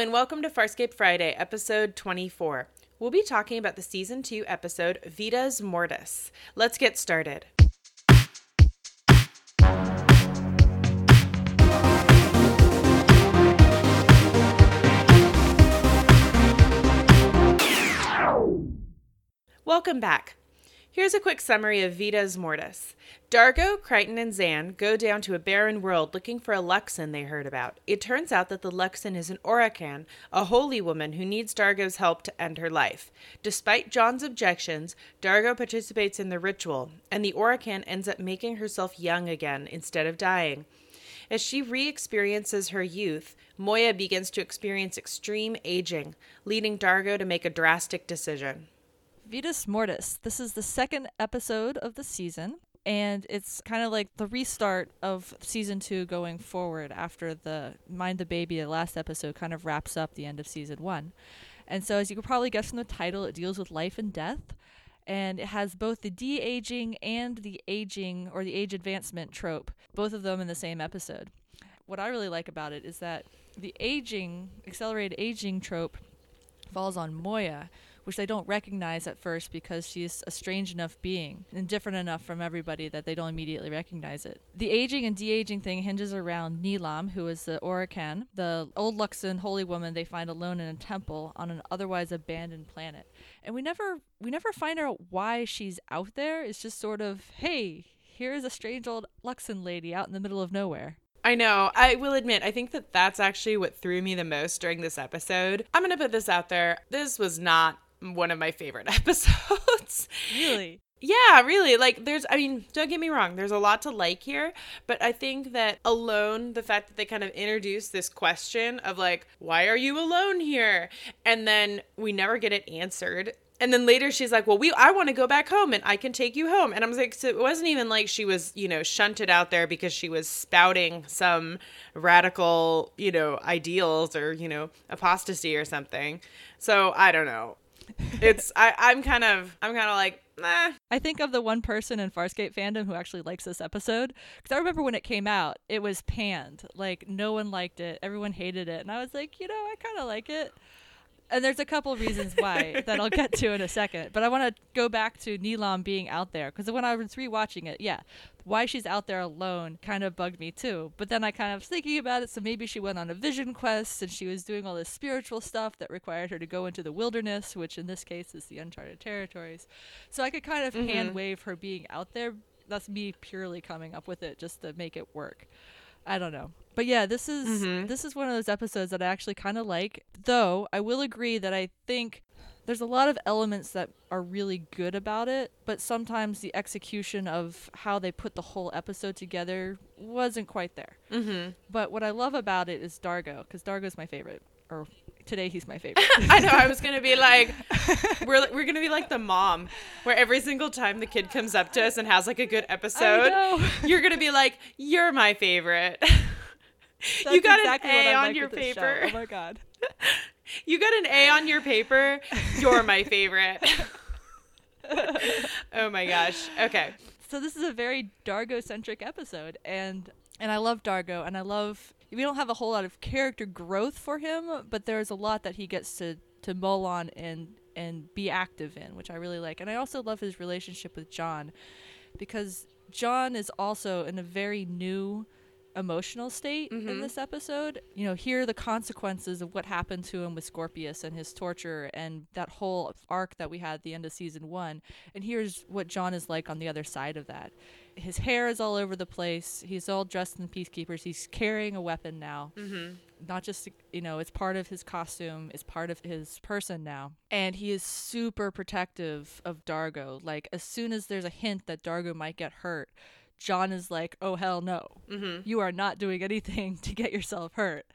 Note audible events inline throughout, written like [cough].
and welcome to Farscape Friday, episode 24. We'll be talking about the season 2 episode Vitas Mortis. Let's get started. Welcome back. Here's a quick summary of Vitas Mortis. Dargo, Crichton, and Zhaan go down to a barren world looking for a Luxan they heard about. It turns out that the Luxan is an Orican, a holy woman who needs Dargo's help to end her life. Despite John's objections, Dargo participates in the ritual, and the Orican ends up making herself young again instead of dying. As she re experiences her youth, Moya begins to experience extreme aging, leading Dargo to make a drastic decision. Vitas Mortis. This is the second episode of the season, and it's kind of like the restart of season two going forward after the Mind the Baby, the last episode, kind of wraps up the end of season one. And so, as you could probably guess from the title, it deals with life and death, and it has both the de aging and the aging or the age advancement trope, both of them in the same episode. What I really like about it is that the aging, accelerated aging trope falls on Moya which they don't recognize at first because she's a strange enough being and different enough from everybody that they don't immediately recognize it. The aging and de aging thing hinges around Nilaam, who is the Orican, the old Luxan holy woman they find alone in a temple on an otherwise abandoned planet. And we never we never find out why she's out there. It's just sort of, hey, here's a strange old Luxan lady out in the middle of nowhere. I know. I will admit, I think that that's actually what threw me the most during this episode. I'm going to put this out there. This was not one of my favorite [laughs] episodes. Really? Yeah, really. Like, there's, I mean, don't get me wrong, there's a lot to like here, but I think that alone, the fact that they kind of introduced this question of, like, why are you alone here? And then we never get it answered. And then later she's like, "Well, we I want to go back home and I can take you home." And I was like, so it wasn't even like she was, you know, shunted out there because she was spouting some radical, you know, ideals or, you know, apostasy or something. So, I don't know it's I, I'm kind of I'm kind of like nah. I think of the one person in Farscape fandom who actually likes this episode because I remember when it came out, it was panned. Like no one liked it, everyone hated it, and I was like, you know, I kind of like it and there's a couple of reasons why [laughs] that I'll get to in a second. But I want to go back to Nilaam being out there because when I was rewatching it, yeah, why she's out there alone kind of bugged me too. But then I kind of was thinking about it, so maybe she went on a vision quest and she was doing all this spiritual stuff that required her to go into the wilderness, which in this case is the uncharted territories. So I could kind of mm-hmm. hand wave her being out there. That's me purely coming up with it just to make it work. I don't know. But yeah, this is mm-hmm. this is one of those episodes that I actually kind of like. Though I will agree that I think there's a lot of elements that are really good about it, but sometimes the execution of how they put the whole episode together wasn't quite there. Mm-hmm. But what I love about it is Dargo, because Dargo's my favorite. Or today he's my favorite. [laughs] I know. I was gonna be like, we're we're gonna be like the mom, where every single time the kid comes up to us and has like a good episode, [laughs] you're gonna be like, you're my favorite. [laughs] you got exactly an A on like your paper. Oh my god. you got an A on your paper. You're my favorite. oh my gosh. Okay. So this is a very Dargo centric episode and and I love Dargo and I love we don't have a whole lot of character growth for him, but there's a lot that he gets to to mull on and and be active in, which I really like. And I also love his relationship with John because John is also in a very new emotional state mm-hmm. in this episode. You know, here are the consequences of what happened to him with Scorpius and his torture and that whole arc that we had at the end of season one. And here's what John is like on the other side of that. His hair is all over the place. He's all dressed in peacekeepers. He's carrying a weapon now. Mm-hmm. Not just, you know, it's part of his costume, it's part of his person now. And he is super protective of Dargo. Like, as soon as there's a hint that Dargo might get hurt, John is like, oh, hell no. Mm-hmm. You are not doing anything [laughs] to get yourself hurt.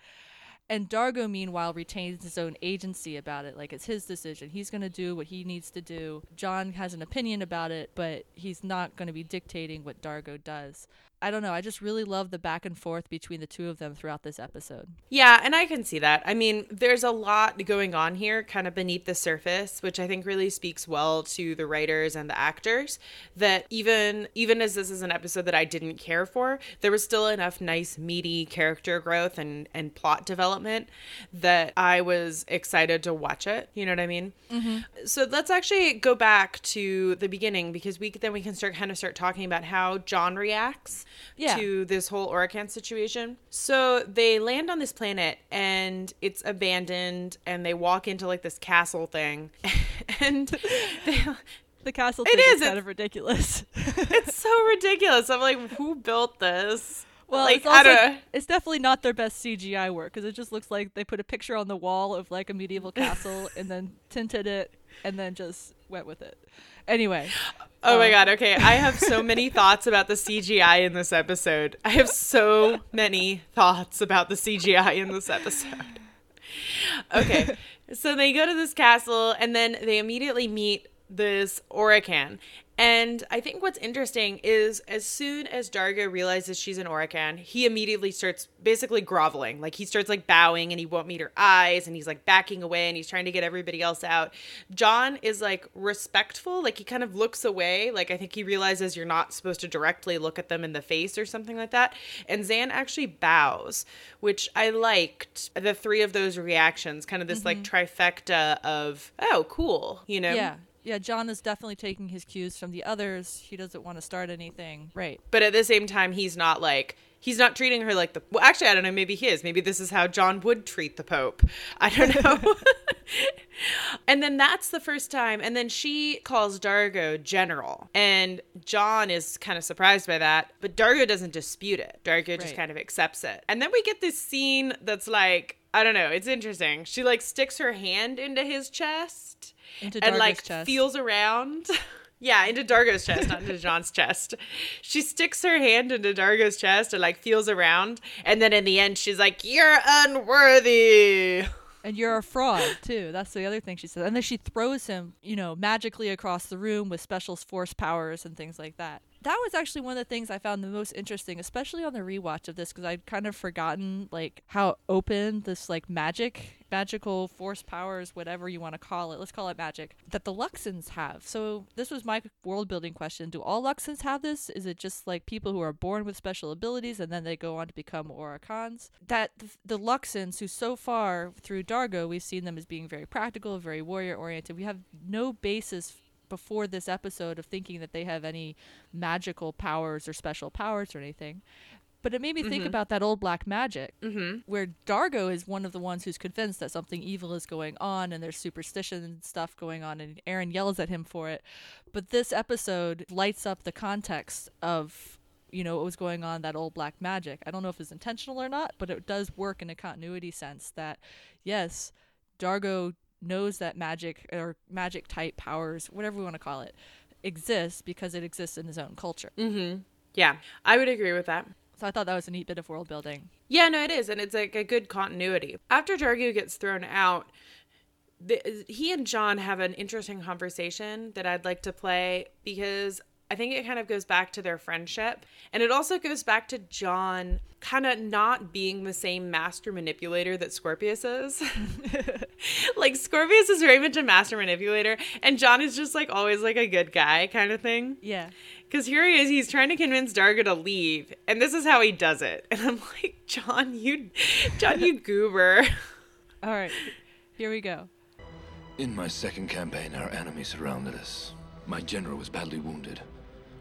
And Dargo, meanwhile, retains his own agency about it. Like, it's his decision. He's going to do what he needs to do. John has an opinion about it, but he's not going to be dictating what Dargo does. I don't know. I just really love the back and forth between the two of them throughout this episode. Yeah, and I can see that. I mean, there's a lot going on here kind of beneath the surface, which I think really speaks well to the writers and the actors that even even as this is an episode that I didn't care for, there was still enough nice meaty character growth and and plot development that I was excited to watch it. You know what I mean? Mm-hmm. So let's actually go back to the beginning because we then we can start kind of start talking about how John reacts Yeah. to this whole Orican situation. So they land on this planet and it's abandoned and they walk into like this castle thing [laughs] and [laughs] they, The castle It thing is, is kind of ridiculous. [laughs] it's so ridiculous. I'm like, who built this? Well, like, it's also it's definitely not their best CGI work because it just looks like they put a picture on the wall of like a medieval castle and then tinted it and then just went with it. Anyway, Oh my Um, god, okay. I have so many [laughs] thoughts about the CGI in this episode. I have so many thoughts about the CGI in this episode. [laughs] Okay. So they go to this castle and then they immediately meet this Orican. And I think what's interesting is as soon as Dargo realizes she's an Orican, he immediately starts basically groveling. Like he starts like bowing and he won't meet her eyes and he's like backing away and he's trying to get everybody else out. John is like respectful, like he kind of looks away. Like I think he realizes you're not supposed to directly look at them in the face or something like that. And Zhaan actually bows, which I liked the three of those reactions, kind of this like mm-hmm. trifecta of, oh, cool, you know? yeah, yeah, John is definitely taking his cues from the others. He doesn't want to start anything. Right. but at the same time he's not like he's not treating her like the well actually i don't know maybe he is maybe this is how john would treat the pope i don't know [laughs] and then that's the first time and then she calls dargo general and john is kind of surprised by that but dargo doesn't dispute it dargo just Right. kind of accepts it and then we get this scene that's like i don't know it's interesting she like sticks her hand into his chest Into and Dargo's like chest. feels around. [laughs] Yeah, into Dargo's chest, not into John's [laughs] chest. She sticks her hand into Dargo's chest and like feels around, and then in the end, she's like, "You're unworthy." And you're a fraud too. That's the other thing she says. And then she throws him, you know, magically across the room with special force powers and things like that. That was actually one of the things I found the most interesting, especially on the rewatch of this, because I'd kind of forgotten like how open this like magic, magical force powers, whatever you want to call it, let's call it magic, that the Luxans have. So this was my world building question: Do all Luxans have this? Is it just like people who are born with special abilities and then they go on to become Oricans? That the, Luxans, who so far through Dargo, we've seen them as being very practical, very warrior oriented. We have no basis before this episode of thinking that they have any magical powers or special powers or anything. But it made me think about that old black magic, Mm-hmm. where Dargo is one of the ones who's convinced that something evil is going on and there's superstition and stuff going on, and Aeryn yells at him for it. But this episode lights up the context of you know what was going on that old black magic. I don't know if it's intentional or not, but it does work in a continuity sense that yes, Dargo knows that magic or magic type powers, whatever we want to call it, exists because it exists in his own culture. Mm-hmm. Yeah, I would agree with that. So I thought that was a neat bit of world building. Yeah, no, it is, and it's like a good continuity. After Dargo gets thrown out, the, he and John have an interesting conversation that I'd like to play because I think it kind of goes back to their friendship, and it also goes back to John kind of not being the same master manipulator that Scorpius is. [laughs] like Scorpius is very much a master manipulator, and John is just like always like a good guy kind of thing. Yeah. Because here he is, he's trying to convince Dargo to leave, and this is how he does it. [laughs] And I'm like, John, you, John, you goober. [laughs] All right. Here we go. In my second campaign, our enemy surrounded us. My general was badly wounded.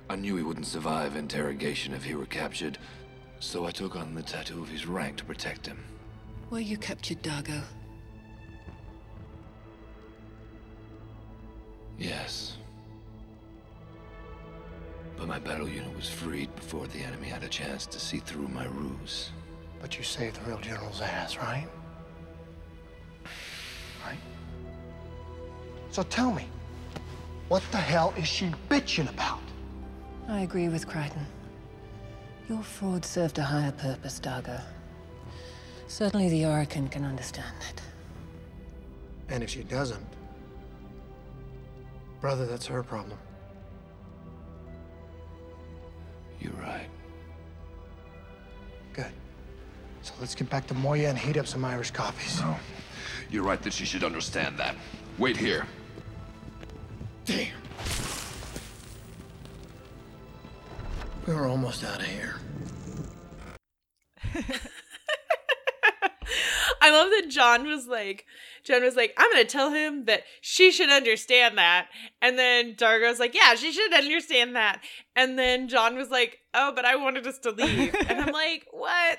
I knew he wouldn't survive interrogation if he were captured, so I took on the tattoo of his rank to protect him. Were you captured, Dargo? Yes. But my battle unit was freed before the enemy had a chance to see through my ruse. But you saved the real general's ass, right? Right? So tell me, what the hell is she bitching about? I agree with Crichton. Your fraud served a higher purpose, Dargo. Certainly the Orican can understand that. And if she doesn't, brother, that's her problem. You're right. Good. So let's get back to Moya and heat up some Irish coffees. No. You're right that she should understand that. Wait here. Damn. We were almost out of here. [laughs] I love that John was like, John was like, I'm gonna tell him that she should understand that, and then Dargo's like, yeah, she should understand that, and then John was like, oh, but I wanted us to leave, and I'm like, [laughs] what?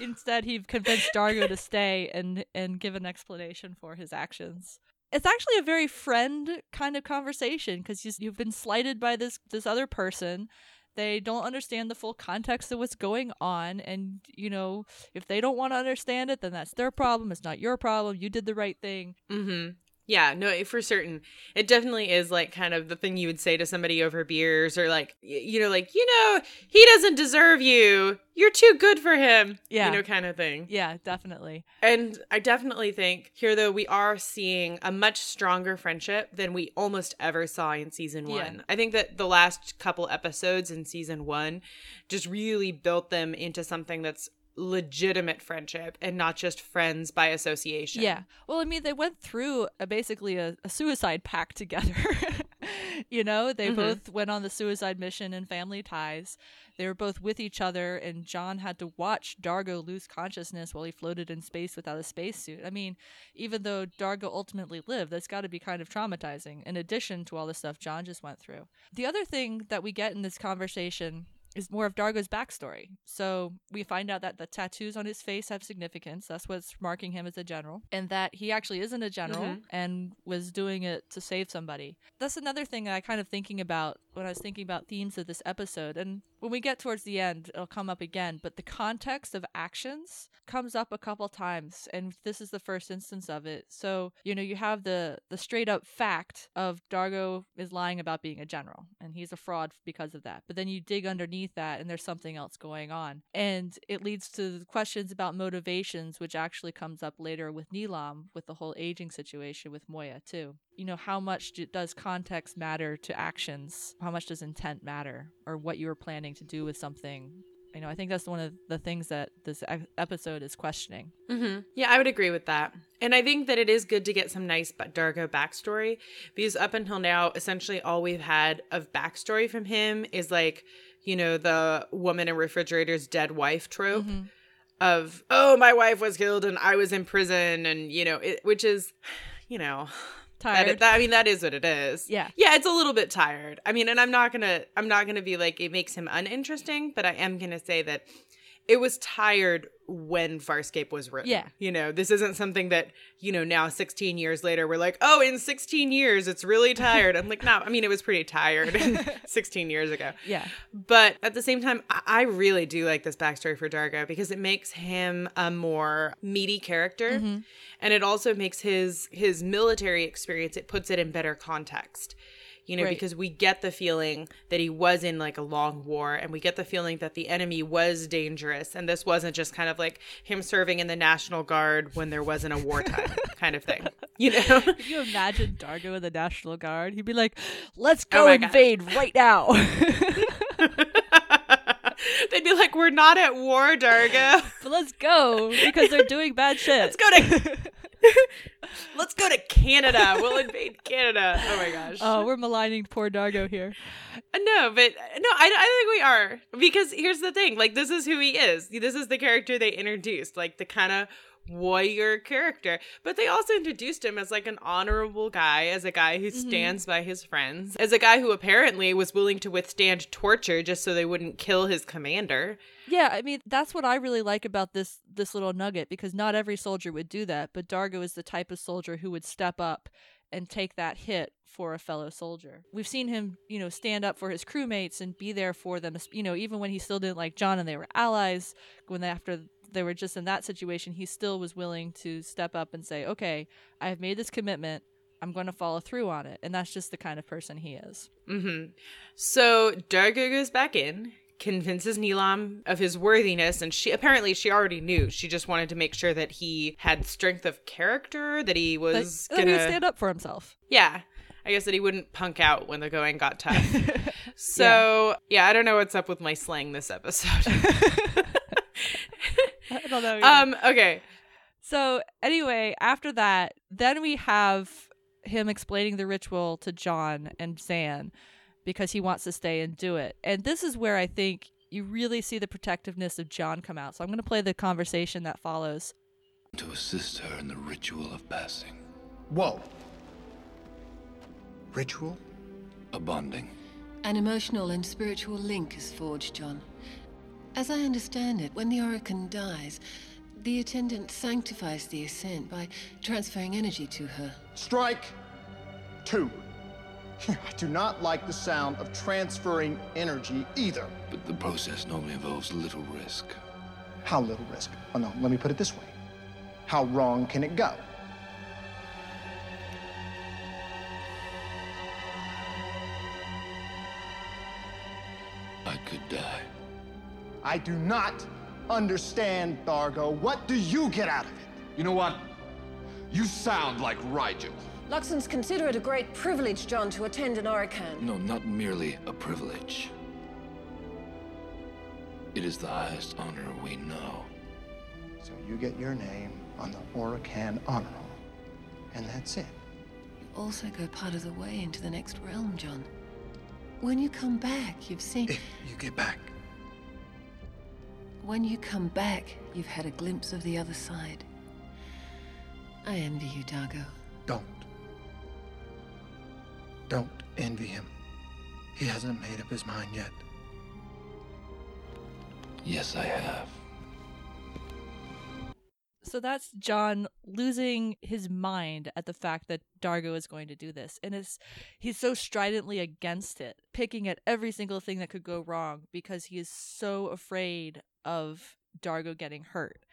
Instead, he convinced Dargo to stay and and give an explanation for his actions. It's actually a very friend kind of conversation because you've been slighted by this this other person. They don't understand the full context of what's going on, and you know if they don't want to understand it, then that's their problem. It's not your problem. You did the right thing. Mm-hmm. Yeah, no, for certain. It definitely is like kind of the thing you would say to somebody over beers or like, you know, like, you know, he doesn't deserve you. You're too good for him. Yeah. You know, kind of thing. Yeah, definitely. And I definitely think here, though, we are seeing a much stronger friendship than we almost ever saw in season Yeah. one. I think that the last couple episodes in season one just really built them into something that's legitimate friendship and not just friends by association. Yeah. Well, I mean, they went through a, basically a, a suicide pact together. [laughs] you know, they Mhm. both went on the suicide mission in Family Ties. They were both with each other, and John had to watch Dargo lose consciousness while he floated in space without a spacesuit. I mean, even though Dargo ultimately lived, that's got to be kind of traumatizing, in addition to all the stuff John just went through. The other thing that we get in this conversation is more of Dargo's backstory. So we find out that the tattoos on his face have significance. That's what's marking him as a general. And that he actually isn't a general Mhm. and was doing it to save somebody. That's another thing that I kind of thinking about when I was thinking about themes of this episode. And when we get towards the end, it'll come up again. But the context of actions comes up a couple times, and this is the first instance of it. So, you know, you have the the straight up fact of Dargo is lying about being a general, and he's a fraud because of that. But then you dig underneath that, and there's something else going on, and it leads to questions about motivations, which actually comes up later with Nilaam with the whole aging situation with Moya too. You know, how much do, does context matter to actions? How much does intent matter, or what you were planning to do with something? You know, I think that's one of the things that this episode is questioning. hmm Yeah, I would agree with that. And I think that it is good to get some nice Dargo backstory because up until now, essentially all we've had of backstory from him is like, you know, the woman in refrigerator's dead wife trope Mm-hmm. of, oh, my wife was killed and I was in prison. And, you know, it, which is, you know, tired. that, that- I mean, that is what it is. Yeah. Yeah, it's a little bit tired. I mean, and I'm not gonna I'm not gonna be like it makes him uninteresting, but I am gonna say that it was tired when Farscape was written. Yeah. You know, this isn't something that, you know, now 16 years later, we're like, oh, in 16 years, it's really tired. I'm like, no, I mean, it was pretty tired [laughs] [laughs] 16 years ago. yeah. But at the same time, I I really do like this backstory for Dargo because it makes him a more meaty character, mm-hmm. and it also makes his his military experience. It puts it in better context, you know, Right. because we get the feeling that he was in like a long war, and we get the feeling that the enemy was dangerous, and this wasn't just kind of like him serving in the National Guard when there wasn't a wartime [laughs] kind of thing, you know. Can you imagine Dargo in the National Guard? He'd be like, "Let's Oh go gosh. invade right now." [laughs] They'd be like, "We're not at war, Dargo." [laughs] but let's go because they're doing bad shit. Let's go to Let's go to Canada. We'll invade Canada. Oh my gosh. Oh, we're maligning poor Dargo here. Uh, no, but no, I, I think we are because here's the thing. Like this is who he is. This is the character they introduced, like the kind of warrior character. But they also introduced him as like an honorable guy, as a guy who mm-hmm. stands by his friends, as a guy who apparently was willing to withstand torture just so they wouldn't kill his commander. Yeah, I mean that's what I really like about this this little nugget because not every soldier would do that, but Dargo is the type of soldier who would step up and take that hit for a fellow soldier. We've seen him, you know, stand up for his crewmates and be there for them, you know, even when he still didn't like John and they were allies, when they, after they were just in that situation, he still was willing to step up and say, "Okay, I have made this commitment. I'm going to follow through on it." And that's just the kind of person he is. hmm So Dargo goes back in, convinces Nilaam of his worthiness, and she apparently she already knew. She just wanted to make sure that he had strength of character, that he was that he would gonna, stand up for himself. yeah. I guess that he wouldn't punk out when the going got tough. [laughs] so yeah. I don't know what's up with my slang this episode. [laughs] I don't know. either. Um. Okay. So anyway, after that, then we have him explaining the ritual to John and Zhaan because he wants to stay and do it. And this is where I think you really see the protectiveness of John come out. So I'm going to play the conversation that follows. To assist her in the ritual of passing. Whoa. Ritual? A bonding. An emotional and spiritual link is forged, John. As I understand it, when the Orican dies, the attendant sanctifies the ascent by transferring energy to her. Strike two. I do not like the sound of transferring energy either. But the process normally involves little risk. How little risk? Oh no, let me put it this way. How wrong can it go? I do not understand, Dargo. What do you get out of it? You know what? You sound like Rygel. Luxans consider it a great privilege, John, to attend an Orican. No, not merely a privilege. It is the highest honor we know. So you get your name on the Orican honor roll, and that's it. You also go part of the way into the next realm, John. When you come back, you've seen. If you get back. When you come back, you've had a glimpse of the other side. I envy you, Dargo. Don't. Don't envy him. He hasn't made up his mind yet. Yes, I have. So that's John losing his mind at the fact that Dargo is going to do this. And is he's so stridently against it, picking at every single thing that could go wrong because he is so afraid of Dargo getting hurt.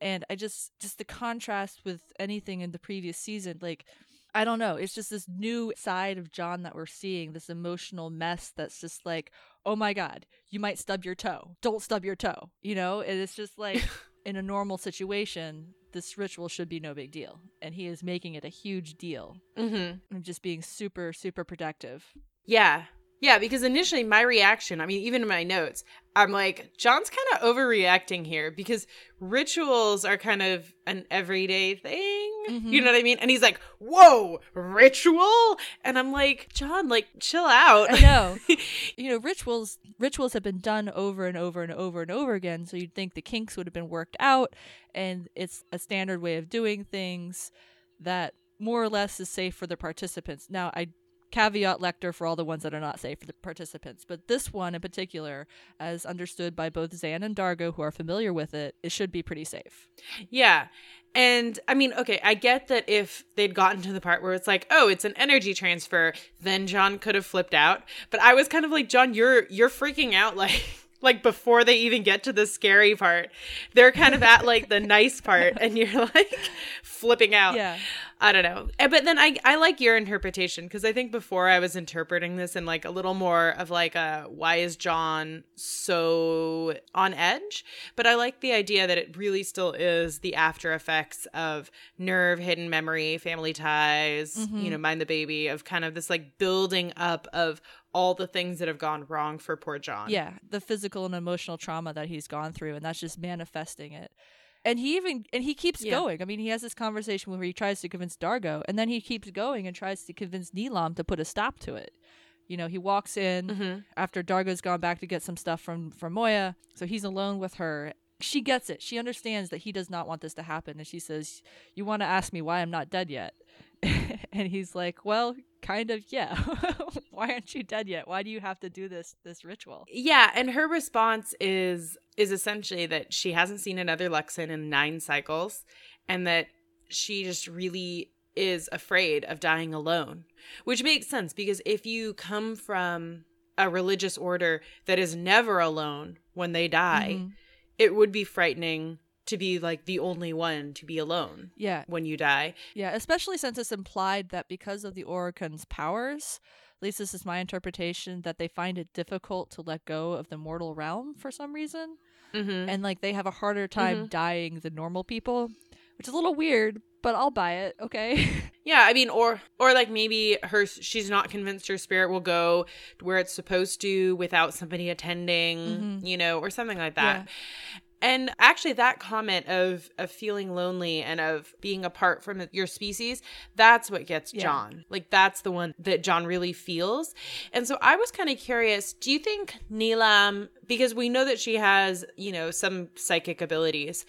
And I just just the contrast with anything in the previous season, like I don't know, it's just this new side of John that we're seeing, this emotional mess that's just like, oh my god, you might stub your toe. Don't stub your toe. You know? And it's just like [laughs] in a normal situation, this ritual should be no big deal. And he is making it a huge deal Mm-hmm. and just being super, super protective. Yeah. Yeah, because initially my reaction, I mean, even in my notes, I'm like, John's kind of overreacting here because rituals are kind of an everyday thing. You mm-hmm. know what I mean? And he's like, whoa, ritual? And I'm like, John, like, chill out. I know. [laughs] you know, rituals rituals have been done over and over and over and over again, so you'd think the kinks would have been worked out and it's a standard way of doing things that more or less is safe for the participants. Now, I caveat lector for all the ones that are not safe for the participants, but this one in particular, as understood by both Zhaan and Dargo who are familiar with it, it should be pretty safe. Yeah. And I mean, okay, I get that if they'd gotten to the part where it's like, oh, it's an energy transfer, then John could have flipped out. But I was kind of like, John, you're you're freaking out [laughs] like like before they even get to the scary part. They're kind of at like the [laughs] nice part and you're like flipping out. Yeah. I don't know. Eh, But then I I like your interpretation because I think before I was interpreting this in like a little more of like a why is John so on edge? But I like the idea that it really still is the after effects of nerve, hidden memory, family ties, you know, mind the baby of kind of this like building up of all the things that have gone wrong for poor John. Yeah, the physical and emotional trauma that he's gone through, and that's just manifesting it. And he even and he keeps Yeah. going. I mean, he has this conversation where he tries to convince Dargo, and then he keeps going and tries to convince Nilaam to put a stop to it. You know, he walks in Mhm. after Dargo's gone back to get some stuff from from Moya, so he's alone with her. She gets it. She understands that he does not want this to happen, and she says, "You want to ask me why I'm not dead yet?" [laughs] and he's like, "Well, kind of, yeah. [laughs] why aren't you dead yet? Why do you have to do this this ritual?" Yeah, and her response is is essentially that she hasn't seen another Luxan in nine cycles, and that she just really is afraid of dying alone. Which makes sense because if you come from a religious order that is never alone when they die, Mhm. it would be frightening to be like the only one to be alone Yeah, when you die. Yeah, especially since it's implied that because of the Orican's powers, at least this is my interpretation, that they find it difficult to let go of the mortal realm for some reason. Mm-hmm. And like they have a harder time dying than normal people, which is a little weird, but I'll buy it, okay? [laughs] Yeah, I mean, or or like maybe her she's not convinced her spirit will go where it's supposed to without somebody attending, you know, or something like that. And actually that comment of of feeling lonely and of being apart from your species, that's what gets Yeah. John. Like that's the one that John really feels. And so I was kind of curious, do you think Nilaam because we know that she has, you know, some psychic abilities.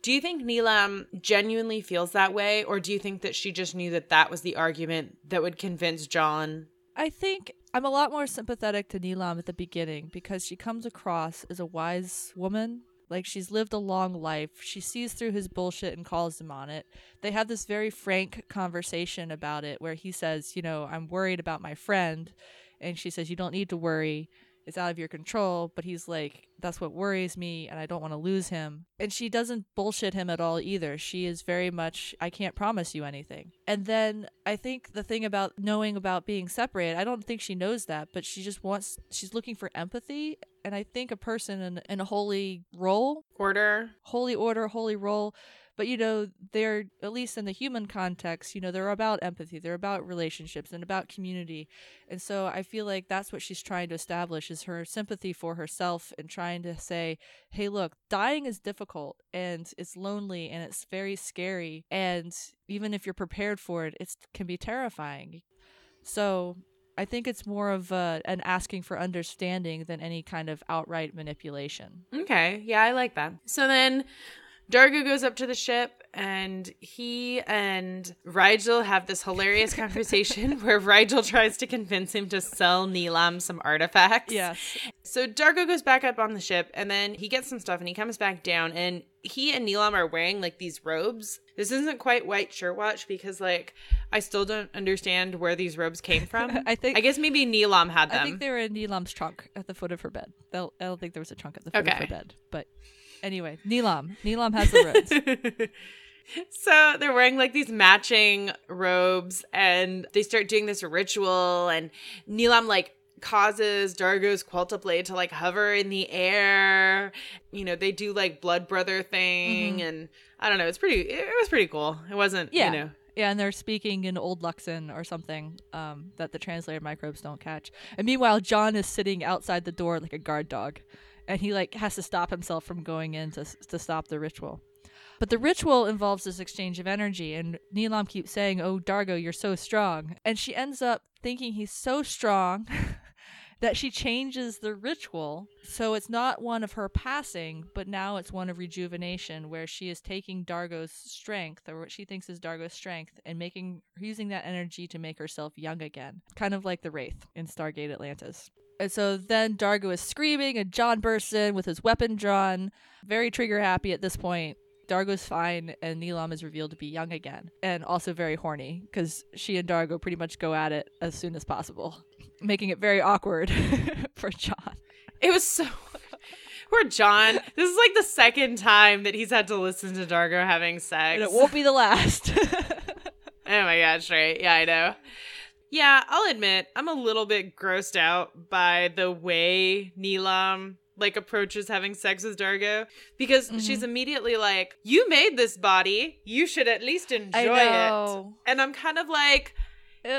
Do you think Nilaam genuinely feels that way or do you think that she just knew that that was the argument that would convince John I think I'm a lot more sympathetic to Nilaam at the beginning because she comes across as a wise woman. Like she's lived a long life. She sees through his bullshit and calls him on it. They have this very frank conversation about it where he says, You know, I'm worried about my friend. And she says, You don't need to worry. It's out of your control. But he's like, That's what worries me. And I don't want to lose him. And she doesn't bullshit him at all either. She is very much, I can't promise you anything. And then I think the thing about knowing about being separated, I don't think she knows that, but she just wants, she's looking for empathy. And I think a person in, in a holy role order? holy order, holy role. But you know, they're at least in the human context, you know, they're about empathy, they're about relationships and about community. And so I feel like that's what she's trying to establish is her sympathy for herself and trying to say, "Hey, look, dying is difficult and it's lonely and it's very scary and even if you're prepared for it, it can be terrifying." So, I think it's more of a, an asking for understanding than any kind of outright manipulation. Okay. Yeah, I like that. So then Dargo goes up to the ship and he and Rygel have this hilarious [laughs] conversation [laughs] where Rygel tries to convince him to sell Nilaam some artifacts. Yes. So Dargo goes back up on the ship and then he gets some stuff and he comes back down and he and Nilaam are wearing like these robes. This isn't quite white shirt watch because like I still don't understand where these robes came from. [laughs] I think- I guess maybe Nilaam had them. I think they were in Nilaam's trunk at the foot of her bed. They'll, I don't think there was a trunk at the foot of her bed. But anyway, Nilaam. Nilaam has the robes. [laughs] so they're wearing like these matching robes and they start doing this ritual and Nilaam like causes Dargo's Qualta blade to like hover in the air. You know, they do like blood brother thing and I don't know, it's pretty it was pretty cool. It wasn't, yeah. you know. Yeah, and they're speaking in Old Luxan or something um, that the translated microbes don't catch. And meanwhile, John is sitting outside the door like a guard dog, and he like has to stop himself from going in to to stop the ritual. But the ritual involves this exchange of energy, and Nilaam keeps saying, "Oh, Dargo, you're so strong," and she ends up thinking he's so strong [laughs] that she changes the ritual so it's not one of her passing, but now it's one of rejuvenation, where she is taking Dargo's strength, or what she thinks is Dargo's strength, and making using that energy to make herself young again, kind of like the Wraith in Stargate Atlantis. And so then Dargo is screaming, and John bursts in with his weapon drawn, very trigger happy at this point. Dargo's fine, and Nilaam is revealed to be young again, and also very horny because she and Dargo pretty much go at it as soon as possible, [laughs] making it very awkward [laughs] for John. It was so [laughs] Poor John. This is like the second time that he's had to listen to Dargo having sex. And it won't be the last. Oh my gosh, right. Yeah, I know. Yeah, I'll admit, I'm a little bit grossed out by the way Nilaam like approaches having sex with Dargo because Mm-hmm. she's immediately like, "You made this body. You should at least enjoy it." And I'm kind of like, Ew. "Ew."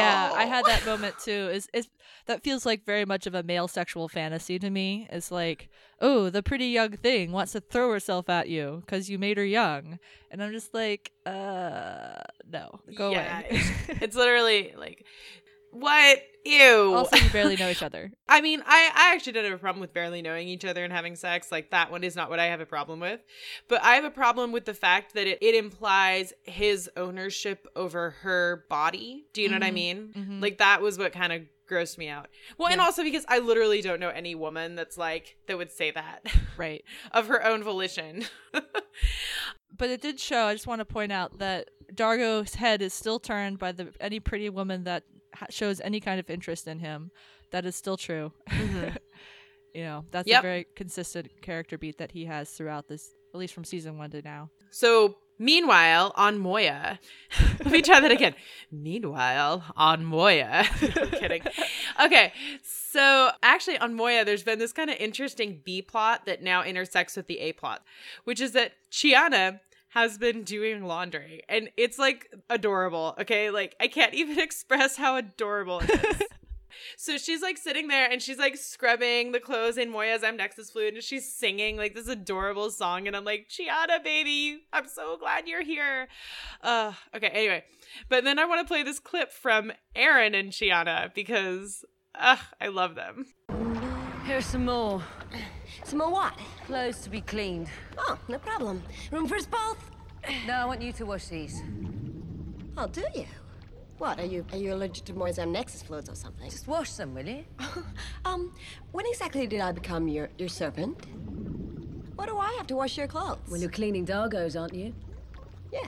Yeah, I had that moment too. Is is that feels like very much of a male sexual fantasy to me. It's like, oh, the pretty young thing wants to throw herself at you because you made her young, and I'm just like, uh, no, go Yeah, away. it's, [laughs] it's literally like, what? Ew. also, you barely know each other. [laughs] I mean, I, I actually don't have a problem with barely knowing each other and having sex. Like, that one is not what I have a problem with. But I have a problem with the fact that it, it implies his ownership over her body. Do you know what I mm-hmm. mean? Mm-hmm. Like, that was what kind of grossed me out. Well, and also because I literally don't know any woman that's like, that would say that [laughs] Right. of her own volition. [laughs] But it did show. I just want to point out that Dargo's head is still turned by the any pretty woman that ha- shows any kind of interest in him. That is still true. Mm-hmm. [laughs] you know, that's Yep. a very consistent character beat that he has throughout this, at least from season one to now. So, meanwhile, on Moya, [laughs] let me try that again. Meanwhile, on Moya, [laughs] I'm kidding. Okay, so actually, on Moya, there's been this kind of interesting B plot that now intersects with the A plot, which is that Chiana has been doing laundry and it's like adorable. Okay, like I can't [laughs] even express how adorable it is. [laughs] So she's like sitting there and she's like scrubbing the clothes in Moya's amnexus fluid and she's singing like this adorable song. And I'm like, Chiana, baby, I'm so glad you're here. Uh, okay, anyway. But then I want to play this clip from Aeryn and Chiana because uh, I love them. Here's some more. Some more what? Clothes to be cleaned. Oh, no problem. Room for us both? No, I want you to wash these. Oh, do you? What, are you are you allergic to Moy's amnexus fluids or something? Just wash them, will you? [laughs] um, when exactly did I become your, your servant? What do I have to wash your clothes? Well, you're cleaning Dargo's, aren't you? Yeah,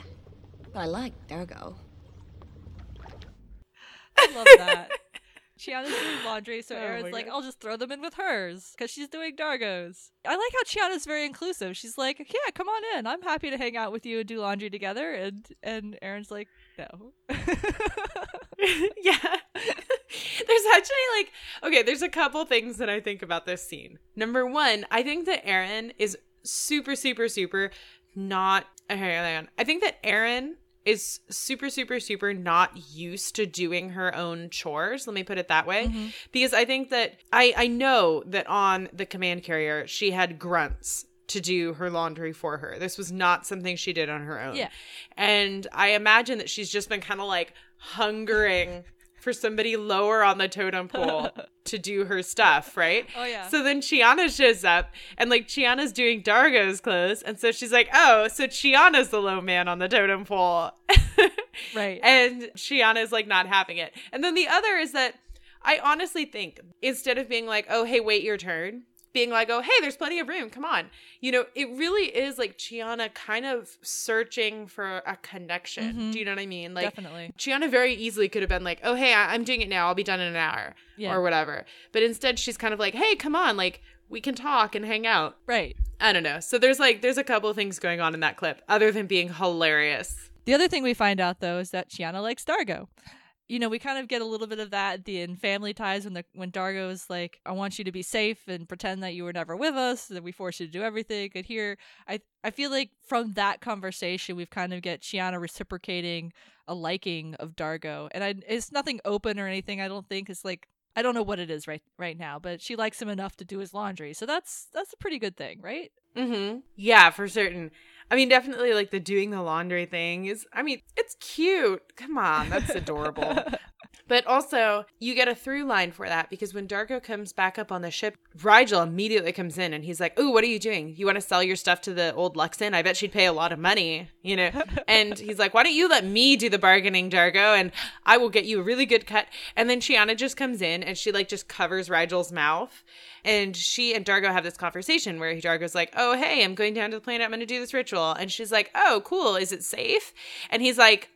but I like Dargo. I love that. Chiana's doing laundry, so [laughs] Oh Aeryn's like, God. I'll just throw them in with hers because she's doing Dargo's. I like how Chiana's very inclusive. She's like, Yeah, come on in. I'm happy to hang out with you and do laundry together. And and Aeryn's like, No. [laughs] yeah. [laughs] there's actually like okay, there's a couple things that I think about this scene. Number one, I think that Aeryn is super, super, super not okay, hang on. I think that Aeryn is super, super, super not used to doing her own chores. Let me put it that way. Mm-hmm. Because I think that I I know that on the command carrier she had grunts to do her laundry for her. This was not something she did on her own. Yeah. And I imagine that she's just been kind of like hungering mm-hmm. For somebody lower on the totem pole [laughs] to do her stuff, right? Oh, yeah. So then Chiana shows up and like Chiana's doing Dargo's clothes. And so she's like, oh, so Chiana's the low man on the totem pole. [laughs] Right. And Chiana's like not having it. And then the other is that I honestly think instead of being like, oh, hey, wait your turn, being like, oh, hey, there's plenty of room. Come on. You know, it really is like Chiana kind of searching for a connection. Mm-hmm. Do you know what I mean? Like, Definitely. Chiana very easily could have been like, oh, hey, I- I'm doing it now. I'll be done in an hour Yeah. or whatever. But instead, she's kind of like, hey, come on. Like, we can talk and hang out. Right. I don't know. So there's like, there's a couple things going on in that clip other than being hilarious. The other thing we find out though is that Chiana likes Dargo. You know, we kind of get a little bit of that at the in Family Ties when the when Dargo is like, "I want you to be safe and pretend that you were never with us, that we forced you to do everything." And here, I I feel like from that conversation, we've kind of get Chiana reciprocating a liking of Dargo, and I, it's nothing open or anything. I don't think it's like I don't know what it is right right now, but she likes him enough to do his laundry, so that's that's a pretty good thing, right? Mm-hmm. Yeah, for certain. I mean, definitely like the doing the laundry thing is, I mean, it's cute. Come on, that's adorable. [laughs] but also, you get a through line for that because when Dargo comes back up on the ship, Rygel immediately comes in and he's like, Ooh, what are you doing? You want to sell your stuff to the old Luxan? I bet she'd pay a lot of money, you know? [laughs] and he's like, Why don't you let me do the bargaining, Dargo? And I will get you a really good cut. And then Chiana just comes in and she like just covers Rygel's mouth. And she and Dargo have this conversation where Dargo's like, Oh, hey, I'm going down to the planet. I'm going to do this ritual. And she's like, Oh, cool. Is it safe? And he's like,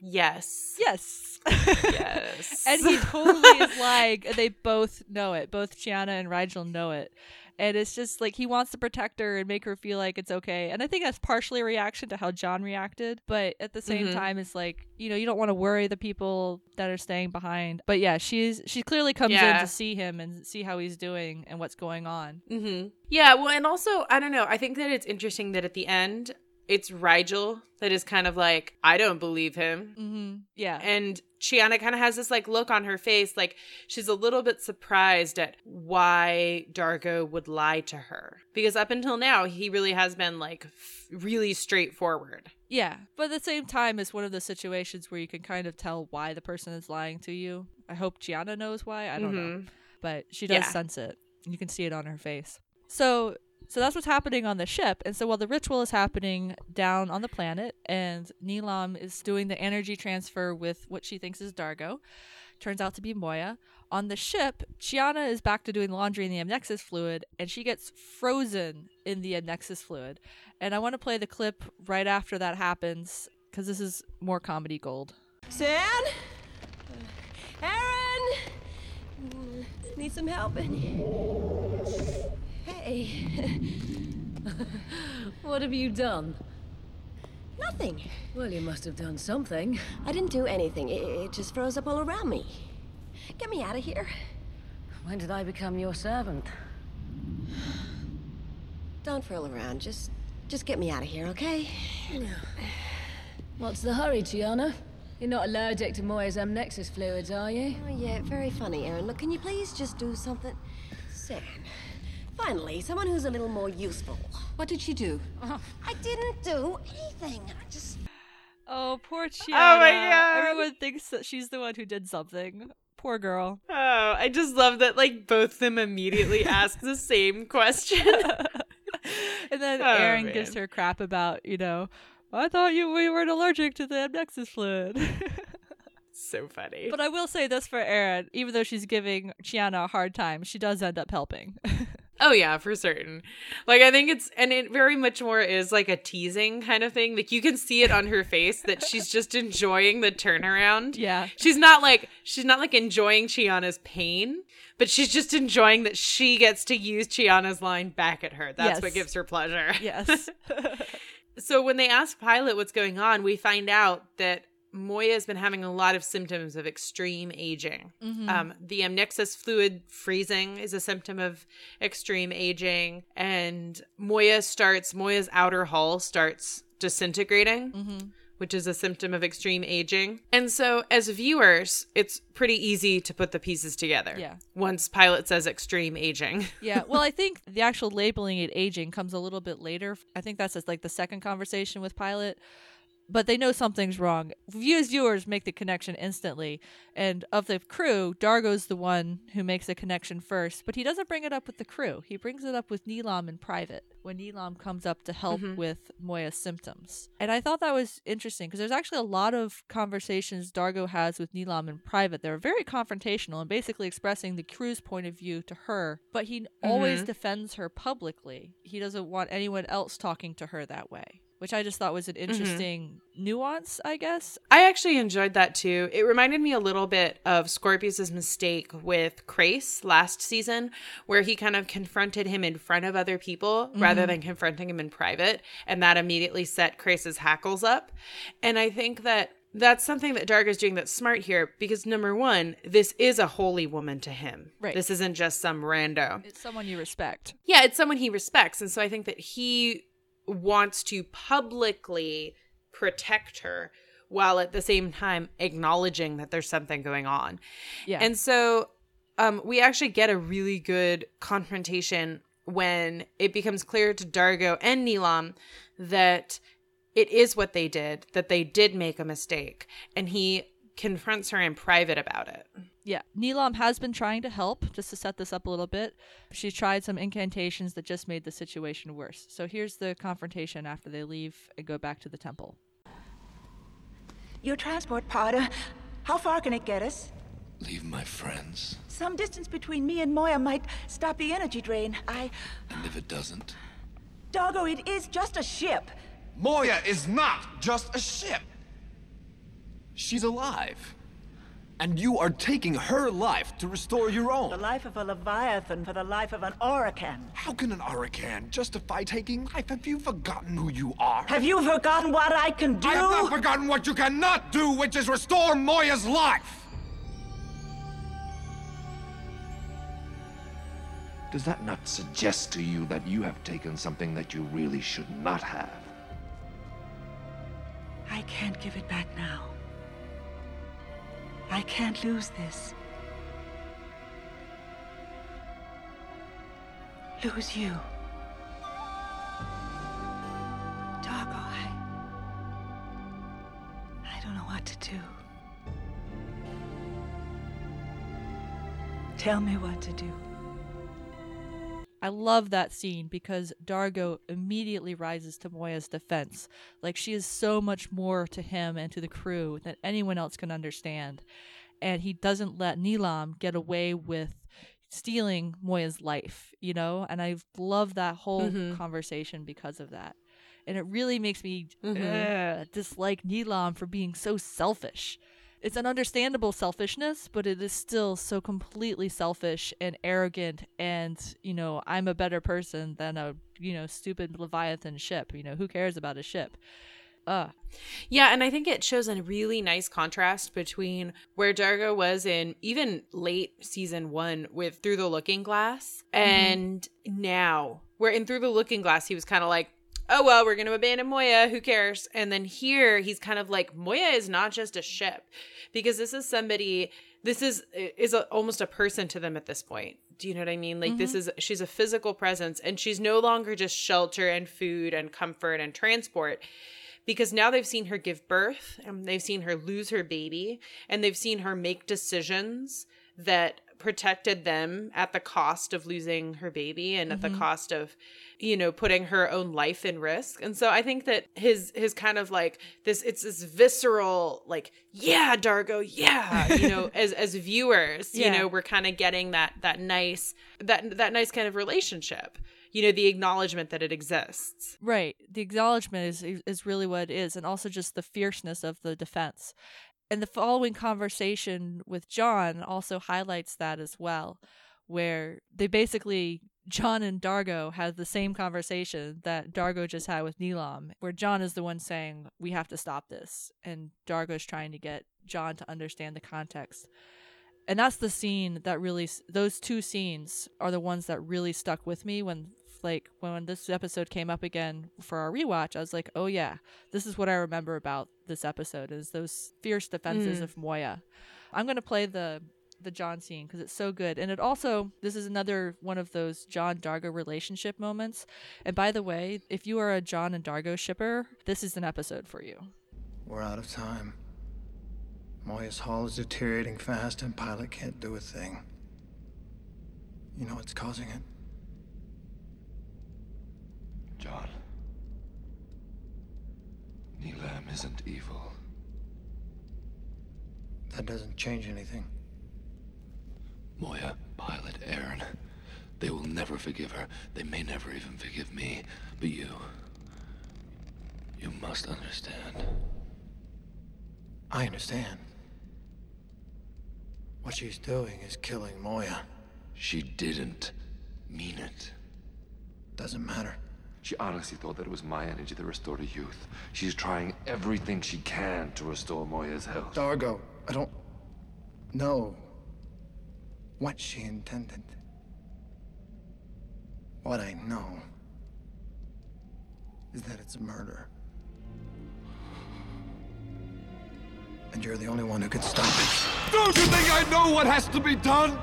Yes. Yes. Yes. and he totally is like they both know it both Chiana and Rygel know it and it's just like he wants to protect her and make her feel like it's okay and i think that's partially a reaction to how john reacted but at the same Mhm. time it's like you know you don't want to worry the people that are staying behind but yeah she's she clearly comes in to see him and see how he's doing and what's going on Mm-hmm. Yeah, well, and also, I don't know. I think that it's interesting that at the end, it's Rygel that is kind of like, I don't believe him. mm-hmm. yeah And Chiana kind of has this like look on her face, like she's a little bit surprised at why Dargo would lie to her. Because up until now, he really has been like f- really straightforward. Yeah, but at the same time, it's one of the situations where you can kind of tell why the person is lying to you. I hope Chiana knows why. I don't know, Mhm. but she does Yeah. sense it. You can see it on her face. So, so that's what's happening on the ship. And so while the ritual is happening down on the planet, and Nilaam is doing the energy transfer with what she thinks is Dargo, turns out to be Moya. On the ship, Chiana is back to doing laundry in the amnexus fluid, and she gets frozen in the amnexus fluid. And I want to play the clip right after that happens because this is more comedy gold. Zhaan? Aeryn? Need some help? Hey. [laughs] What have you done? Nothing. Well, you must have done something. I didn't do anything. It, it just froze up all around me. Get me out of here. When did I become your servant? Don't fool around. Just just get me out of here, okay? [sighs] What's the hurry, Chiana? You're not allergic to Moya's Nexus fluids, are you? Oh, yeah, very funny, Aeryn. Look, can you please just do something? Zhaan. Finally, someone who's a little more useful. What did she do? Oh, I didn't do anything. I just. Oh, poor Chiana. Oh my God. Everyone thinks that she's the one who did something. Poor girl. Oh, I just love that like both of them immediately [laughs] ask the same question. [laughs] and then Oh, Aeryn man. gives her crap about, you know, I thought you we weren't allergic to the Nexus fluid. [laughs] so funny. but I will say this for Aeryn, even though she's giving Chiana a hard time, she does end up helping. Oh yeah, for certain. Like I think it's and it very much more is like a teasing kind of thing. Like you can see it on her face that she's just enjoying the turnaround. Yeah. She's not like she's not like enjoying Chiana's pain, but she's just enjoying that she gets to use Chiana's line back at her. That's Yes. what gives her pleasure. yes. [laughs] So when they ask Pilot what's going on, we find out that Moya has been having a lot of symptoms of extreme aging. Um, the amnexus fluid freezing is a symptom of extreme aging, and Moya starts Moya's outer hull starts disintegrating. Which is a symptom of extreme aging. And so, as viewers, it's pretty easy to put the pieces together. Yeah. Once Pilot says extreme aging. [laughs] yeah. Well, I think the actual labeling it aging comes a little bit later. I think that's just like the second conversation with Pilot. But they know something's wrong. As viewers make the connection instantly. And of the crew, Dargo's the one who makes the connection first, but he doesn't bring it up with the crew. He brings it up with Nilaam in private when Nilaam comes up to help mm-hmm. with Moya's symptoms. And I thought that was interesting because there's actually a lot of conversations Dargo has with Nilaam in private They're very confrontational and basically expressing the crew's point of view to her. But he always mm-hmm. defends her publicly. He doesn't want anyone else talking to her that way. Which I just thought was an mm-hmm. interesting nuance, I guess. I actually enjoyed that too. It reminded me a little bit of Scorpius's mistake with Crais last season, where he kind of confronted him in front of other people rather mm-hmm. than confronting him in private, and that immediately set Crais's hackles up. And I think that that's something that Dargo's doing that's smart here because number one, this is a holy woman to him. Right. This isn't just some rando. It's someone you respect. Yeah, it's someone he respects. And so I think that he wants to publicly protect her while at the same time acknowledging that there's something going on. Yeah. And so um, we actually get a really good confrontation when it becomes clear to Dargo and Nilaam that it is what they did, that they did make a mistake. And he confronts her in private about it. Yeah, Nilaam has been trying to help, just to set this up a little bit. She tried some incantations that just made the situation worse. So here's the confrontation after they leave and go back to the temple. Your transport pod, uh, how far can it get us? Leave my friends. Some distance between me and Moya might stop the energy drain. I. And if it doesn't, Dargo, it is just a ship. Moya is not just a ship. She's alive. And you are taking her life to restore your own. The life of a Leviathan for the life of an Orican. How can an Orican justify taking life? Have you forgotten who you are? Have you forgotten what I can do? I have not forgotten what you cannot do, which is restore Moya's life! Does that not suggest to you that you have taken something that you really should not have? I can't give it back now. I can't lose this. Lose you. Dargo, I. I don't know what to do. Tell me what to do. I love that scene because Dargo immediately rises to Moya's defense. Like she is so much more to him and to the crew than anyone else can understand. And he doesn't let Nilaam get away with stealing Moya's life, you know? And I love that whole mm-hmm. conversation because of that. And it really makes me mm-hmm. ugh, dislike Nilaam for being so selfish. It's an understandable selfishness, but it is still so completely selfish and arrogant and, you know, I'm a better person than a, you know, stupid Leviathan ship. You know, who cares about a ship? Uh, Yeah, and I think it shows a really nice contrast between where Dargo was in even late season one with Through the Looking Glass and now, where in Through the Looking Glass, he was kind of like, oh well, we're gonna abandon Moya. Who cares? And then here he's kind of like Moya is not just a ship, because this is somebody. This is is a, almost a person to them at this point. Do you know what I mean? Like this mm-hmm. is she's a physical presence, and she's no longer just shelter and food and comfort and transport. Because now they've seen her give birth, and they've seen her lose her baby, and they've seen her make decisions that protected them at the cost of losing her baby and at the mm-hmm. cost of you know putting her own life in risk and so i think that his his kind of like this it's this visceral like yeah dargo yeah you know [laughs] as as viewers you know we're kind of getting that that nice that that nice kind of relationship you know the acknowledgement that it exists Right. The acknowledgement is is really what it is, and also just the fierceness of the defense. And the following conversation with John also highlights that as well, where they basically John and Dargo have the same conversation that Dargo just had with Nilaam, where John is the one saying, We have to stop this. And Dargo's trying to get John to understand the context. And that's the scene that really, those two scenes are the ones that really stuck with me when, like, when this episode came up again for our rewatch. I was like, oh yeah, this is what I remember about this episode is those fierce defenses Mm. of Moya. I'm going to play the the John scene because it's so good. And it also, this is another one of those John Dargo relationship moments. And by the way, if you are a John and Dargo shipper, this is an episode for you. We're out of time. Moya's hull is deteriorating fast and pilot can't do a thing. You know what's causing it? John. Nilaam isn't evil. That doesn't change anything. Moya, Pilot, Aeryn. They will never forgive her. They may never even forgive me. But you. You must understand. I understand. What she's doing is killing Moya. She didn't mean it. Doesn't matter. She honestly thought that it was my energy that restored her youth. She's trying everything she can to restore Moya's health. Dargo, I don't know what she intended. What I know is that it's murder. And you're the only one who can stop it. Don't you think I know what has to be done?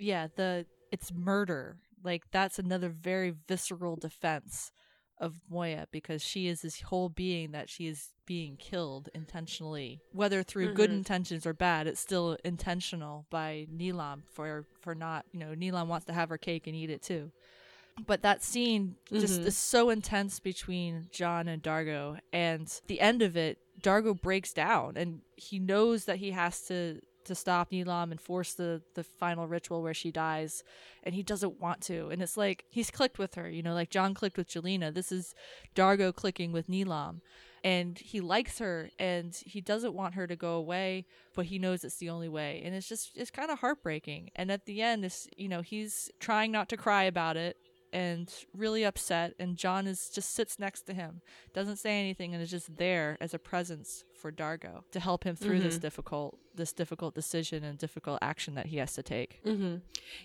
yeah the it's murder like that's another very visceral defense of moya because she is this whole being that she is being killed intentionally whether through good Mhm. intentions or bad it's still intentional by Nilaam for for not you know Nilaam wants to have her cake and eat it too but that scene just Mhm. is so intense between John and Dargo and the end of it Dargo breaks down and he knows that he has to to stop Nilaam and force the the final ritual where she dies and he doesn't want to. And it's like he's clicked with her you know like John clicked with Gilina. This is Dargo clicking with Nilaam. And he likes her and he doesn't want her to go away but he knows it's the only way. And it's just it's kind of heartbreaking. And at the end it's you know he's trying not to cry about it and really upset. And John is just sits next to him doesn't say anything and is just there as a presence for Dargo to help him through this Mhm. difficult this difficult decision and difficult action that he has to take. Hmm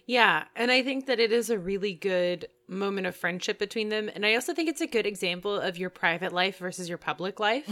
Yeah, and I think that it is a really good moment of friendship between them, and I also think it's a good example of your private life versus your public life,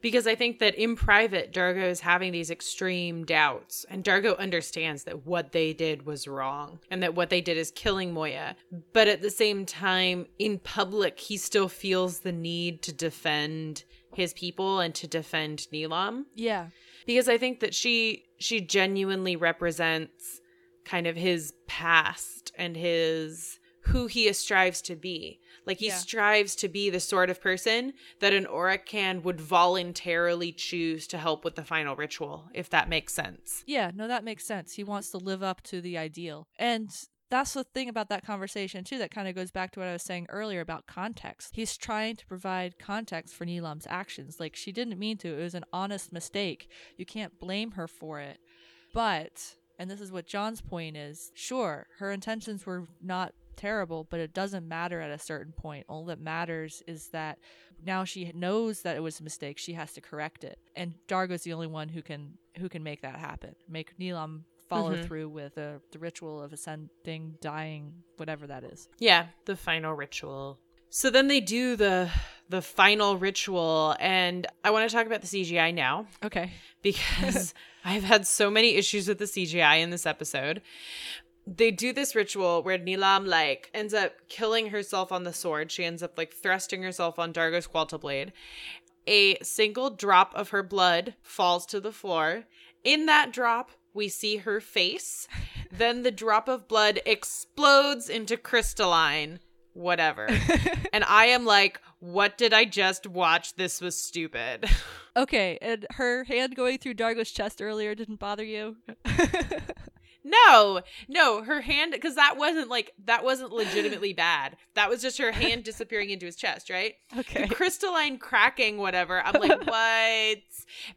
because I think that in private, Dargo is having these extreme doubts, and Dargo understands that what they did was wrong, and that what they did is killing Moya, but at the same time, in public, he still feels the need to defend his people and to defend Nilaam yeah because I think that she she genuinely represents kind of his past and his who he strives to be. Like he Yeah. strives to be the sort of person that an Orican would voluntarily choose to help with the final ritual, if that makes sense. Yeah, no, that makes sense. He wants to live up to the ideal. And that's the thing about that conversation, too, that kind of goes back to what I was saying earlier about context. He's trying to provide context for Nilaam's actions. Like, she didn't mean to, it was an honest mistake. You can't blame her for it. But, and this is what John's point is sure, her intentions were not terrible, but it doesn't matter at a certain point. All that matters is that now she knows that it was a mistake. She has to correct it, and Dargo's the only one who can who can make that happen. Make Nilaam follow Mhm. through with the, the ritual of ascending, dying, whatever that is. Yeah, the final ritual. So then they do the the final ritual and I want to talk about the CGI now Okay. [laughs] because [laughs] I've had so many issues with the CGI in this episode. They do this ritual where Nilaam like ends up killing herself on the sword. She ends up like thrusting herself on Dargo's Qualta blade. A single drop of her blood falls to the floor. In that drop, we see her face. then the drop of blood explodes into crystalline whatever. [laughs] and I am like, what did I just watch? This was stupid. Okay, and her hand going through Dargo's chest earlier didn't bother you? [laughs] No, no, her hand because that wasn't like that wasn't legitimately [laughs] bad. That was just her hand disappearing into his chest, right? Okay. The crystalline cracking, whatever. I'm like, [laughs] what?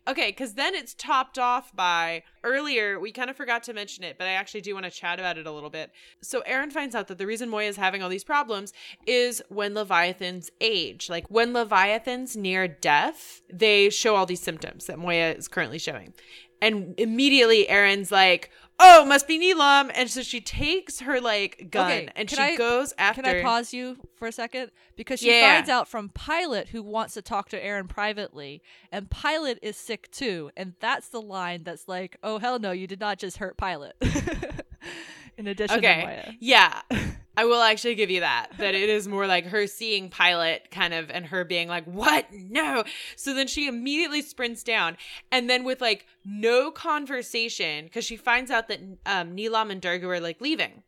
Okay, because then it's topped off by earlier. We kind of forgot to mention it, but I actually do want to chat about it a little bit. So Aeryn finds out that the reason Moya is having all these problems is when Leviathans age. Like when Leviathans near death, they show all these symptoms that Moya is currently showing. And immediately Aeryn's like, oh, must be Nilaam. And so she takes her like gun Okay, and she I- goes after. Can I pause you for a second? Because she Yeah. finds out from Pilot who wants to talk to Aeryn privately, and Pilot is sick too. And that's the line that's like, oh, hell no, you did not just hurt Pilot. [laughs] In addition to Okay. Yeah. [laughs] I will actually give you that. That it is more like her seeing Pilot kind of and her being like, what? No. So then she immediately sprints down. And then with like no conversation, because she finds out that um, Nilaam and Dargo are like leaving.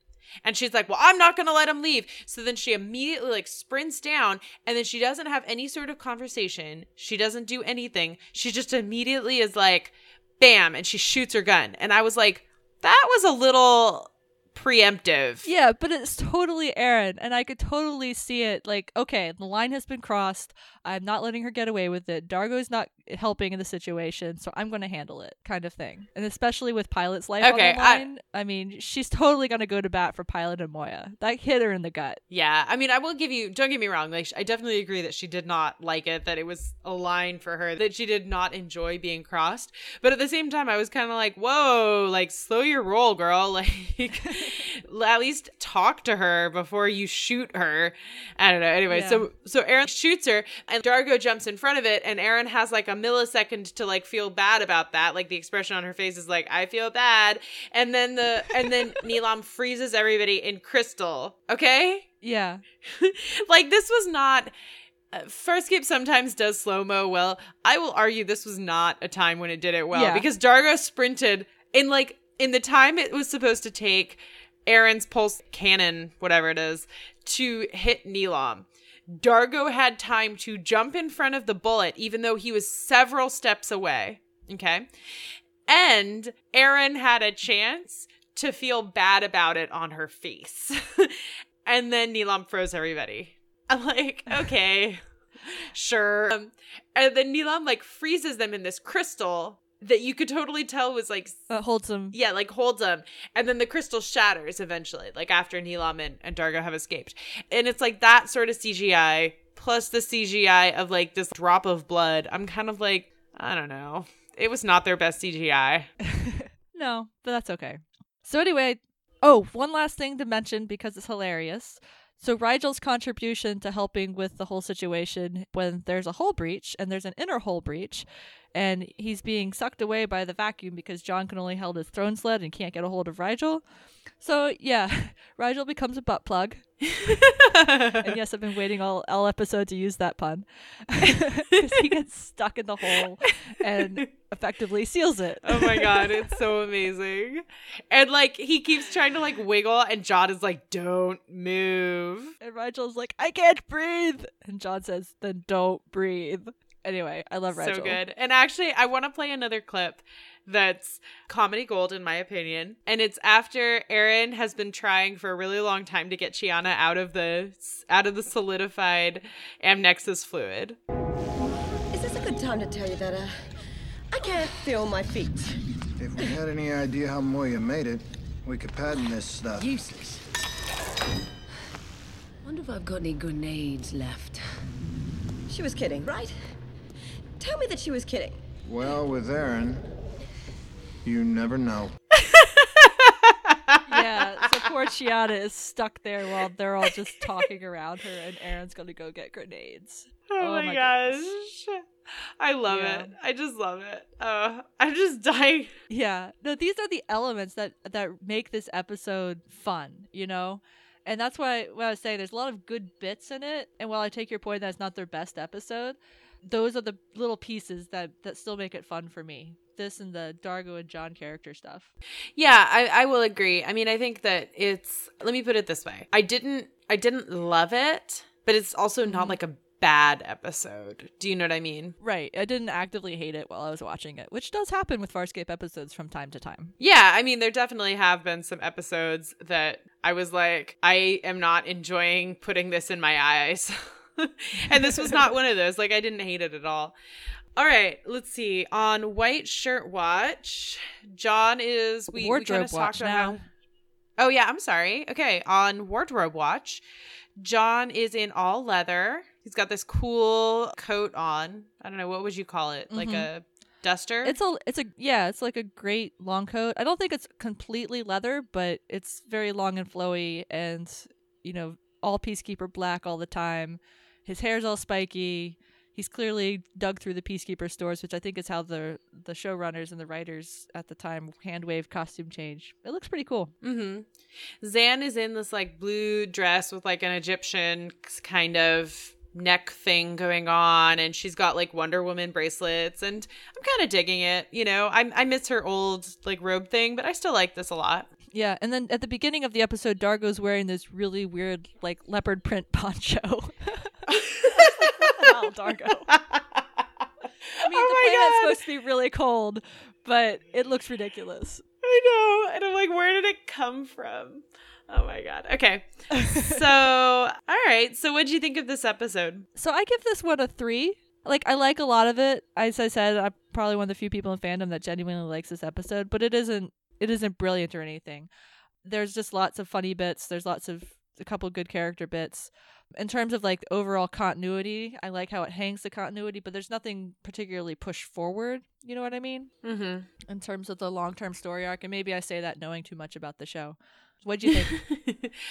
And she's like, well, I'm not going to let him leave. So then she immediately like sprints down and then she doesn't have any sort of conversation. She doesn't do anything. She just immediately is like, bam, and she shoots her gun. And I was like, that was a little preemptive. Yeah, but it's totally Aeryn, and I could totally see it. Like, okay, the line has been crossed. I'm not letting her get away with it. Dargo's not helping in the situation, so I'm going to handle it, kind of thing. And especially with Pilot's life Okay, on the I- line, I, mean, she's totally going to go to bat for Pilot and Moya. That hit her in the gut. Yeah, I mean, I will give you. Don't get me wrong. Like, I definitely agree that she did not like it. That it was a line for her. That she did not enjoy being crossed. But at the same time, I was kind of like, "Whoa, like, slow your roll, girl. [laughs] Like, at least talk to her before you shoot her." I don't know. Anyway, Yeah. so so Aeryn shoots her, and Dargo jumps in front of it, and Aeryn has like a millisecond to like feel bad about that. Like the expression on her face is like, "I feel bad," and then the and then [laughs] Nilaam freezes everybody in crystal. Okay Yeah. [laughs] like this was not uh, Farscape sometimes does slow mo well. I will argue this was not a time when it did it well Yeah. because Dargo sprinted in like in the time it was supposed to take Aeryn's pulse cannon, whatever it is, to hit Nilaam. Dargo had time to jump in front of the bullet, even though he was several steps away. Okay. And Aeryn had a chance to feel bad about it on her face. [laughs] and then Nilaam froze everybody. [laughs] I'm like, [laughs] okay, sure. Um, and then Nilaam like freezes them in this crystal that you could totally tell was like That uh, holds them. yeah, like holds them. And then the crystal shatters eventually, like after Nilaam and, and Dargo have escaped. And it's like that sort of CGI plus the CGI of like this drop of blood. I'm kind of like, I don't know. It was not their best CGI. [laughs] No, but that's okay. So anyway, oh, one last thing to mention because it's hilarious. So Rygel's contribution to helping with the whole situation when there's a hull breach and there's an inner hull breach and he's being sucked away by the vacuum because John can only hold his throne sled and can't get a hold of Rygel. So yeah, [laughs] Rygel becomes a butt plug. [laughs] and yes, I've been waiting all, all episode to use that pun. [laughs] Because he gets stuck in the hole and effectively seals it. Oh my god, it's so amazing. And like he keeps trying to like wiggle and John is like, Don't move. And Rygel's like, I can't breathe. And John says, then don't breathe. Anyway, I love Rygel. So good. And actually, I want to play another clip that's comedy gold in my opinion. And it's after Aeryn has been trying for a really long time to get Chiana out of the out of the solidified amnexus fluid. Is this a good time to tell you that uh, I can't feel my feet? If we had any idea how Moya made it, we could patent this stuff. Useless. Wonder if I've got any grenades left. She was kidding, right? Tell me that she was kidding. Well, with Aeryn, you never know. [laughs] yeah, so poor Chiana is stuck there while they're all just talking around her, and Aeryn's gonna go get grenades. Oh, oh my, gosh. I love Yeah. it. I just love it. Oh, I'm just dying. Yeah, no, these are the elements that that make this episode fun, you know, and that's why what I was saying. There's a lot of good bits in it, and while I take your point that it's not their best episode, those are the little pieces that that still make it fun for me. This and the Dargo and John character stuff. Yeah, I, I will agree. I mean, I think that it's let me put it this way. I didn't I didn't love it, but it's also not mm-hmm. like a bad episode. Do you know what I mean? Right. I didn't actively hate it while I was watching it, which does happen with Farscape episodes from time to time. Yeah, I mean, there definitely have been some episodes that I was like, I am not enjoying putting this in my eyes. [laughs] [laughs] and this was not one of those. Like, I didn't hate it at all. All right, let's see. On White Shirt Watch, John is we, we Wardrobe of watch talked about how- now. Oh yeah, I'm sorry. Okay, on Wardrobe Watch, John is in all leather. He's got this cool coat on. I don't know what would you call it? Like Mhm. a duster? It's a it's a yeah, it's like a great long coat. I don't think it's completely leather, but it's very long and flowy and you know, all peacekeeper black all the time. His hair's all spiky. He's clearly dug through the peacekeeper stores, which I think is how the the showrunners and the writers at the time hand wave costume change. It looks pretty cool. Mm-hmm. Zhaan is in this like blue dress with like an Egyptian kind of neck thing going on, and she's got like Wonder Woman bracelets, and I'm kind of digging it. You know, I I miss her old like robe thing, but I still like this a lot. Yeah, and then at the beginning of the episode, Dargo's wearing this really weird, like leopard print [laughs] poncho. [laughs] Wow, Dargo. I mean, Oh the planet's supposed to be really cold, but it looks ridiculous. I know, and I'm like, where did it come from? Oh my god. Okay, so [laughs] all right. So, what would you think of this episode? So I give this one a three. Like I like a lot of it. As I said, I'm probably one of the few people in fandom that genuinely likes this episode, but it isn't it isn't brilliant or anything. There's just lots of funny bits. There's lots of a couple good character bits. In terms of like overall continuity, I like how it hangs the continuity, but there's nothing particularly pushed forward. You know what I mean? Mm-hmm. In terms of the long term story arc, and maybe I say that knowing too much about the show. What'd you think? [laughs]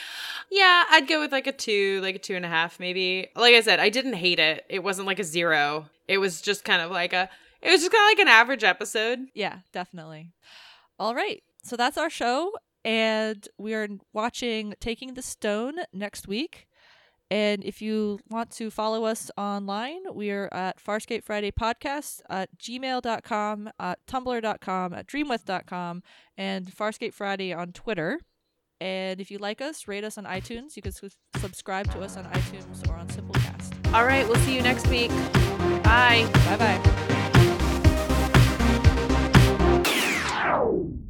Yeah, I'd go with like a two, like a two and a half, maybe. Like I said, I didn't hate it. It wasn't like a zero. It was just kind of like a. It was just kind of like an average episode. Yeah, definitely. All right. So that's our show. And we are watching Taking the Stone next week. And if you want to follow us online, we are at Farscape Friday Podcast at gmail.com, at tumblr.com, at dreamwidth.com, and Farscape Friday on Twitter. And if you like us, rate us on iTunes. You can su- subscribe to us on iTunes or on Simplecast. All right, we'll see you next week. Bye. Bye bye. Tchau!